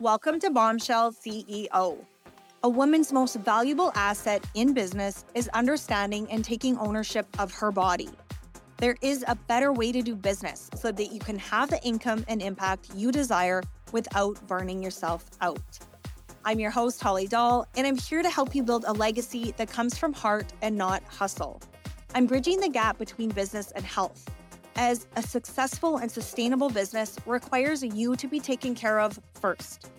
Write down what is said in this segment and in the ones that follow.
Welcome to Bombshell CEO. A woman's most valuable asset in business is understanding and taking ownership of her body. There is a better way to do business so that you can have the income and impact you desire without burning yourself out. I'm your host, Holly Doll, and I'm here to help you build a legacy that comes from heart and not hustle. I'm bridging the gap between business and health as a successful and sustainable business requires you to be taken care of first.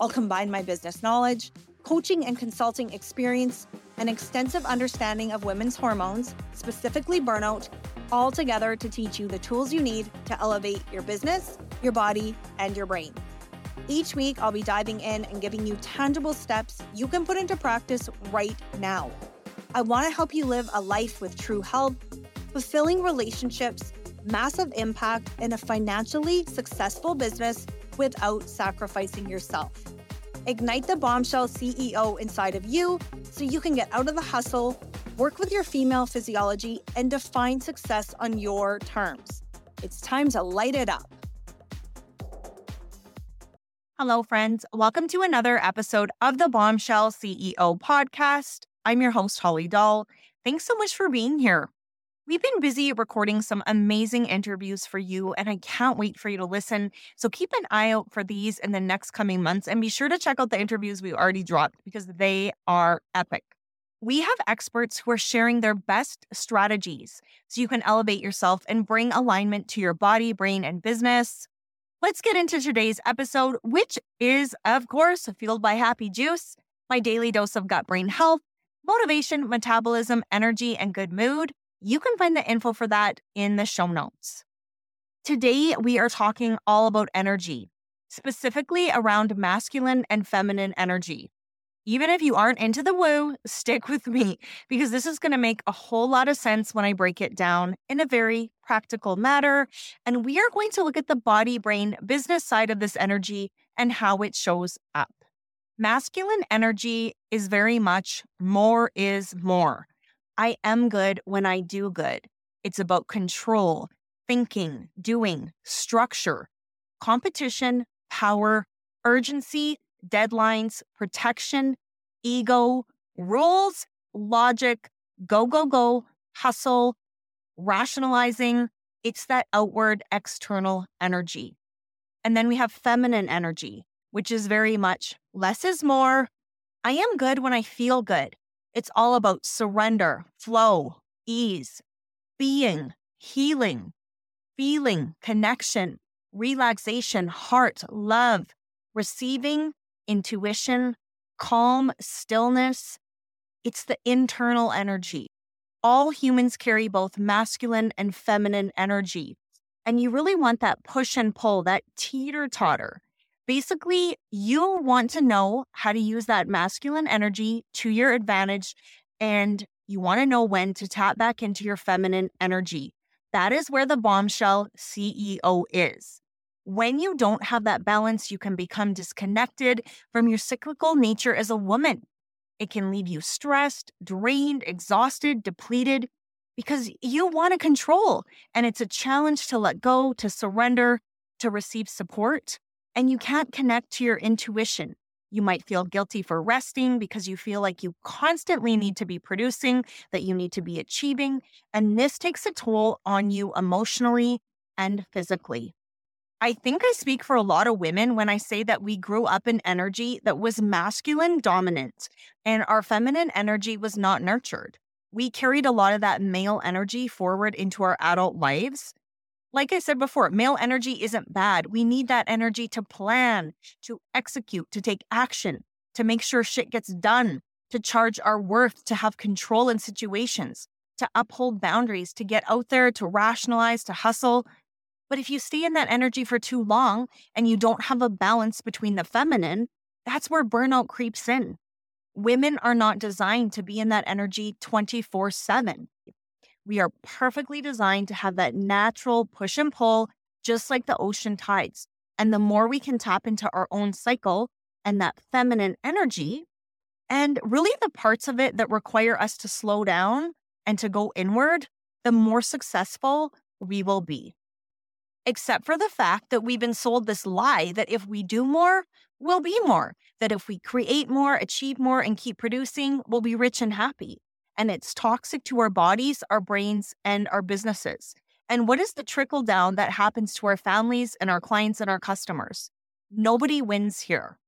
I'll combine my business knowledge, coaching and consulting experience, and extensive understanding of women's hormones, specifically burnout, all together to teach you the tools you need to elevate your business, your body, and your brain. Each week, I'll be diving in and giving you tangible steps you can put into practice right now. I want to help you live a life with true health, fulfilling relationships, massive impact in a financially successful business without sacrificing yourself. Ignite the bombshell CEO inside of you so you can get out of the hustle, work with your female physiology, and define success on your terms. It's time to light it up. Hello, friends. Welcome to another episode of the Bombshell CEO podcast. I'm your host, Holly Doll. Thanks so much for being here. We've been busy recording some amazing interviews for you, and I can't wait for you to listen. So keep an eye out for these in the next coming months and be sure to check out the interviews we already dropped because they are epic. We have experts who are sharing their best strategies so you can elevate yourself and bring alignment to your body, brain, and business. Let's get into today's episode, which is, of course, fueled by Happy Juice, my daily dose of gut brain health, motivation, metabolism, energy, and good mood. You can find the info for that in the show notes. Today, we are talking all about energy, specifically around masculine and feminine energy. Even if you aren't into the woo, stick with me because this is going to make a whole lot of sense when I break it down in a very practical matter. And we are going to look at the body brain business side of this energy and how it shows up. Masculine energy is very much more is more. I am good when I do good. It's about control, thinking, doing, structure, competition, power, urgency, deadlines, protection, ego, rules, logic, go, go, go, hustle, rationalizing. It's that outward external energy. And then we have feminine energy, which is very much less is more. I am good when I feel good. It's all about surrender, flow, ease, being, healing, feeling, connection, relaxation, heart, love, receiving, intuition, calm, stillness. It's the internal energy. All humans carry both masculine and feminine energy. And you really want that push and pull, that teeter totter. Basically, you want to know how to use that masculine energy to your advantage, and you want to know when to tap back into your feminine energy. That is where the bombshell CEO is. When you don't have that balance, you can become disconnected from your cyclical nature as a woman. It can leave you stressed, drained, exhausted, depleted because you want to control. And it's a challenge to let go, to surrender, to receive support and you can't connect to your intuition. You might feel guilty for resting because you feel like you constantly need to be producing, that you need to be achieving. And this takes a toll on you emotionally and physically. I think I speak for a lot of women when I say that we grew up in energy that was masculine dominant and our feminine energy was not nurtured. We carried a lot of that male energy forward into our adult lives like I said before, male energy isn't bad. We need that energy to plan, to execute, to take action, to make sure shit gets done, to charge our worth, to have control in situations, to uphold boundaries, to get out there, to rationalize, to hustle. But if you stay in that energy for too long and you don't have a balance between the feminine, that's where burnout creeps in. Women are not designed to be in that energy 24 7. We are perfectly designed to have that natural push and pull, just like the ocean tides. And the more we can tap into our own cycle and that feminine energy, and really the parts of it that require us to slow down and to go inward, the more successful we will be. except for the fact that we've been sold this lie that if we do more, we'll be more, that if we create more, achieve more, and keep producing, we'll be rich and happy. And it's toxic to our bodies, our brains, and our businesses. And what is the trickle down that happens to our families and our clients and our customers? Nobody wins here.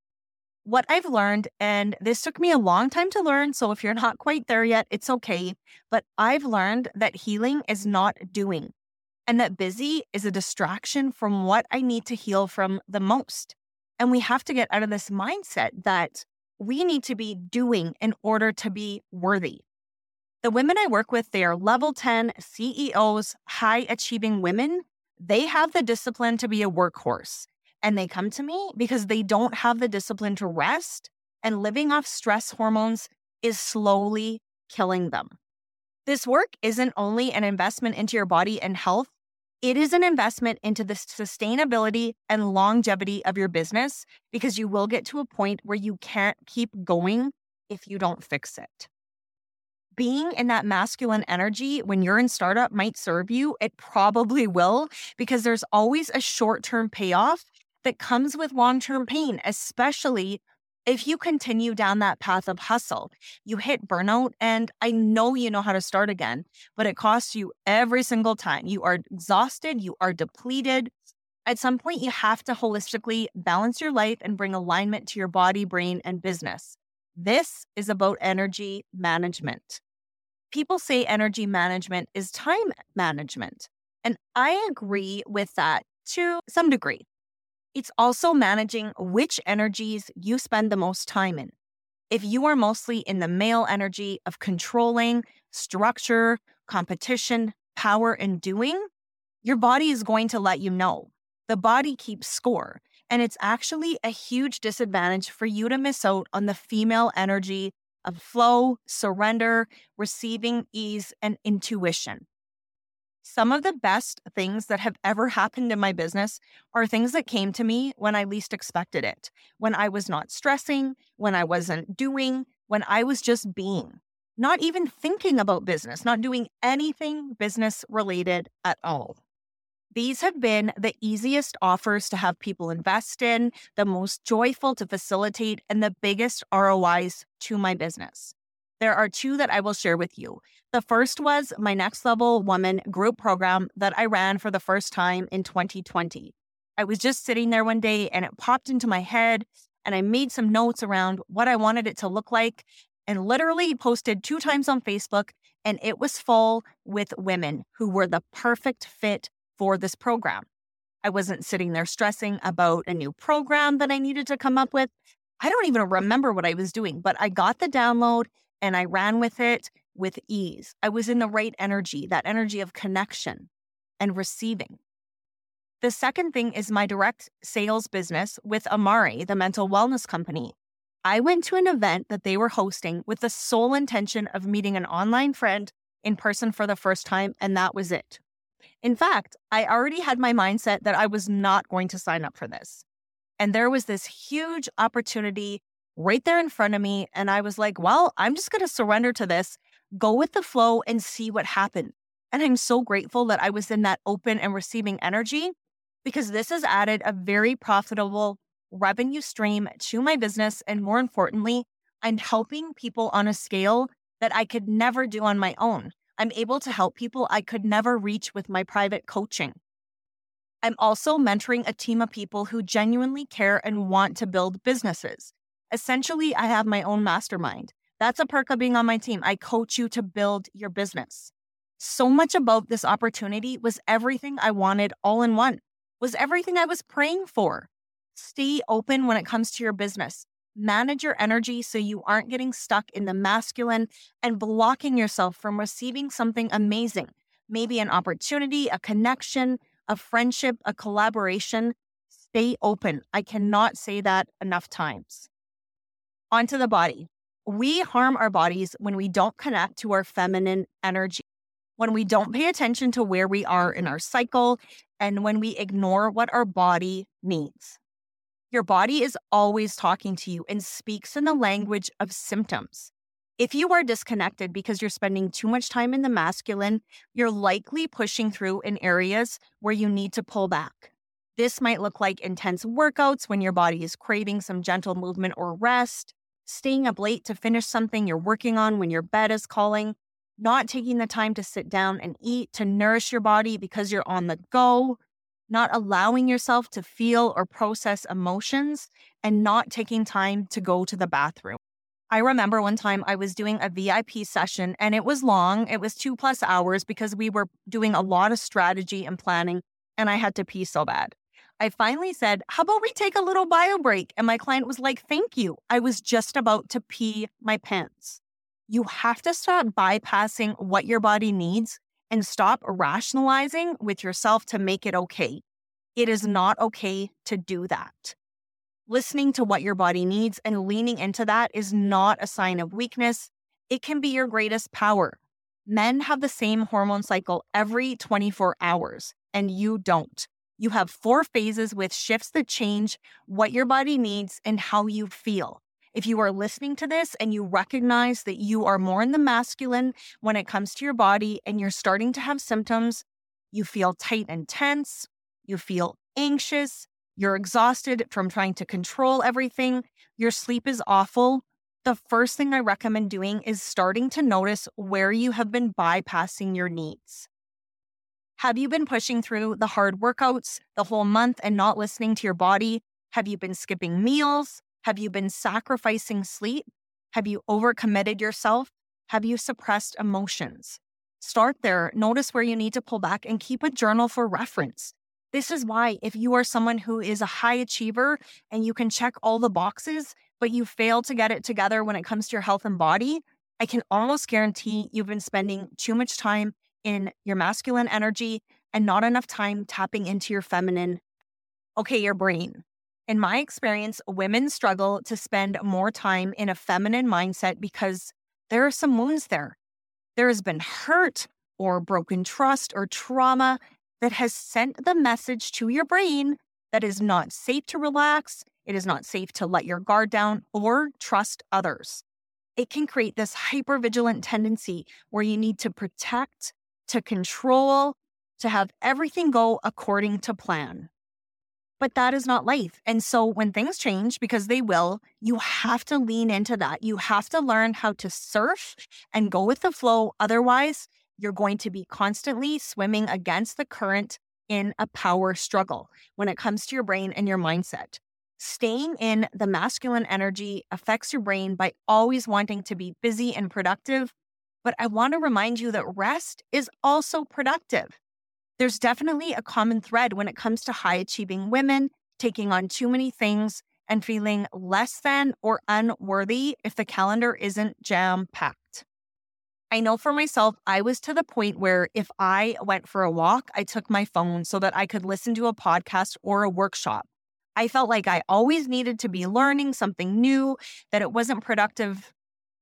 What I've learned, and this took me a long time to learn, so if you're not quite there yet, it's okay. But I've learned that healing is not doing and that busy is a distraction from what I need to heal from the most. And we have to get out of this mindset that we need to be doing in order to be worthy. The women I work with, they are level 10 CEOs, high achieving women. They have the discipline to be a workhorse. And they come to me because they don't have the discipline to rest, and living off stress hormones is slowly killing them. This work isn't only an investment into your body and health, it is an investment into the sustainability and longevity of your business because you will get to a point where you can't keep going if you don't fix it. Being in that masculine energy when you're in startup might serve you. It probably will because there's always a short term payoff that comes with long term pain, especially if you continue down that path of hustle, you hit burnout. And I know you know how to start again, but it costs you every single time. You are exhausted, you are depleted. At some point, you have to holistically balance your life and bring alignment to your body, brain, and business. This is about energy management. People say energy management is time management. And I agree with that to some degree. It's also managing which energies you spend the most time in. If you are mostly in the male energy of controlling, structure, competition, power, and doing, your body is going to let you know. The body keeps score. And it's actually a huge disadvantage for you to miss out on the female energy of flow, surrender, receiving ease, and intuition. Some of the best things that have ever happened in my business are things that came to me when I least expected it, when I was not stressing, when I wasn't doing, when I was just being, not even thinking about business, not doing anything business related at all. These have been the easiest offers to have people invest in, the most joyful to facilitate, and the biggest ROIs to my business. There are two that I will share with you. The first was my Next Level Woman group program that I ran for the first time in 2020. I was just sitting there one day and it popped into my head, and I made some notes around what I wanted it to look like and literally posted two times on Facebook. And it was full with women who were the perfect fit for this program. I wasn't sitting there stressing about a new program that I needed to come up with. I don't even remember what I was doing, but I got the download and I ran with it with ease. I was in the right energy, that energy of connection and receiving. The second thing is my direct sales business with Amare, the mental wellness company. I went to an event that they were hosting with the sole intention of meeting an online friend in person for the first time, and that was it. In fact, I already had my mindset that I was not going to sign up for this. And there was this huge opportunity right there in front of me. And I was like, well, I'm just going to surrender to this, go with the flow and see what happened. And I'm so grateful that I was in that open and receiving energy because this has added a very profitable revenue stream to my business. And more importantly, I'm helping people on a scale that I could never do on my own. I'm able to help people I could never reach with my private coaching. I'm also mentoring a team of people who genuinely care and want to build businesses. Essentially, I have my own mastermind. That's a perk of being on my team. I coach you to build your business. So much about this opportunity was everything I wanted all in one, was everything I was praying for. Stay open when it comes to your business. Manage your energy so you aren't getting stuck in the masculine and blocking yourself from receiving something amazing. Maybe an opportunity, a connection, a friendship, a collaboration. Stay open. I cannot say that enough times onto the body. We harm our bodies when we don't connect to our feminine energy, when we don't pay attention to where we are in our cycle, and when we ignore what our body needs. Your body is always talking to you and speaks in the language of symptoms. If you are disconnected because you're spending too much time in the masculine, you're likely pushing through in areas where you need to pull back. This might look like intense workouts when your body is craving some gentle movement or rest, staying up late to finish something you're working on when your bed is calling, not taking the time to sit down and eat to nourish your body because you're on the go, not allowing yourself to feel or process emotions, and not taking time to go to the bathroom. I remember one time I was doing a VIP session and it was long. It was two plus hours because we were doing a lot of strategy and planning, and I had to pee so bad. I finally said, How about we take a little bio break? And my client was like, Thank you. I was just about to pee my pants. You have to stop bypassing what your body needs and stop rationalizing with yourself to make it okay. It is not okay to do that. Listening to what your body needs and leaning into that is not a sign of weakness. It can be your greatest power. Men have the same hormone cycle every 24 hours, and you don't. You have four phases with shifts that change what your body needs and how you feel. If you are listening to this and you recognize that you are more in the masculine when it comes to your body and you're starting to have symptoms, you feel tight and tense, you feel anxious, you're exhausted from trying to control everything, your sleep is awful, the first thing I recommend doing is starting to notice where you have been bypassing your needs. Have you been pushing through the hard workouts the whole month and not listening to your body? Have you been skipping meals? Have you been sacrificing sleep? Have you overcommitted yourself? Have you suppressed emotions? Start there, notice where you need to pull back, and keep a journal for reference. This is why, if you are someone who is a high achiever and you can check all the boxes, but you fail to get it together when it comes to your health and body, I can almost guarantee you've been spending too much time in your masculine energy and not enough time tapping into your feminine. Okay, your brain. In my experience, women struggle to spend more time in a feminine mindset because there are some wounds there. There has been hurt or broken trust or trauma that has sent the message to your brain that is not safe to relax, it is not safe to let your guard down or trust others. It can create this hypervigilant tendency where you need to protect to control, to have everything go according to plan. But that is not life. And so when things change, because they will, you have to lean into that. You have to learn how to surf and go with the flow. Otherwise, you're going to be constantly swimming against the current in a power struggle when it comes to your brain and your mindset. Staying in the masculine energy affects your brain by always wanting to be busy and productive but I want to remind you that rest is also productive. There's definitely a common thread when it comes to high achieving women taking on too many things and feeling less than or unworthy if the calendar isn't jam packed. I know for myself, I was to the point where if I went for a walk, I took my phone so that I could listen to a podcast or a workshop. I felt like I always needed to be learning something new, that it wasn't productive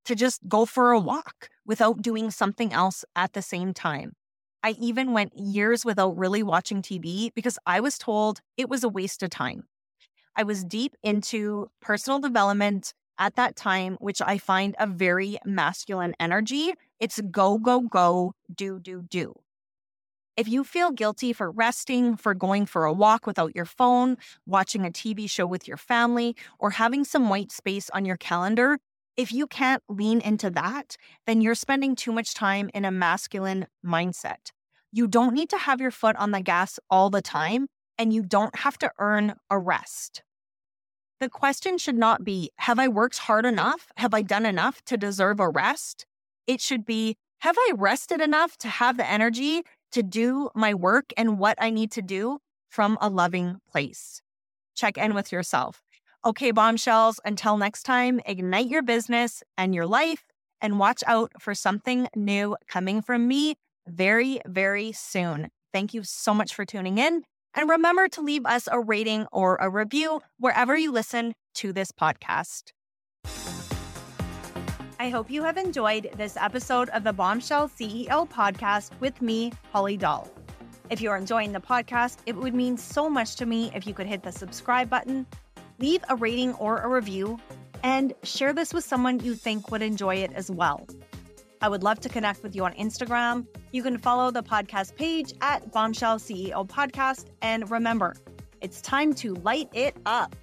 to just go for a walk without doing something else at the same time. I even went years without really watching TV because I was told it was a waste of time. I was deep into personal development at that time, which I find a very masculine energy. It's go, go, go, do, do, do. If you feel guilty for resting, for going for a walk without your phone, watching a TV show with your family, or having some white space on your calendar, if you can't lean into that, then you're spending too much time in a masculine mindset. You don't need to have your foot on the gas all the time, and you don't have to earn a rest. The question should not be Have I worked hard enough? Have I done enough to deserve a rest? It should be Have I rested enough to have the energy to do my work and what I need to do from a loving place? Check in with yourself. Okay, bombshells, until next time, ignite your business and your life and watch out for something new coming from me very, very soon. Thank you so much for tuning in. And remember to leave us a rating or a review wherever you listen to this podcast. I hope you have enjoyed this episode of the Bombshell CEO podcast with me, Holly Doll. If you're enjoying the podcast, it would mean so much to me if you could hit the subscribe button leave a rating or a review, and share this with someone you think would enjoy it as well. I would love to connect with you on Instagram. You can follow the podcast page at Bombshell CEO Podcast. And remember, it's time to light it up.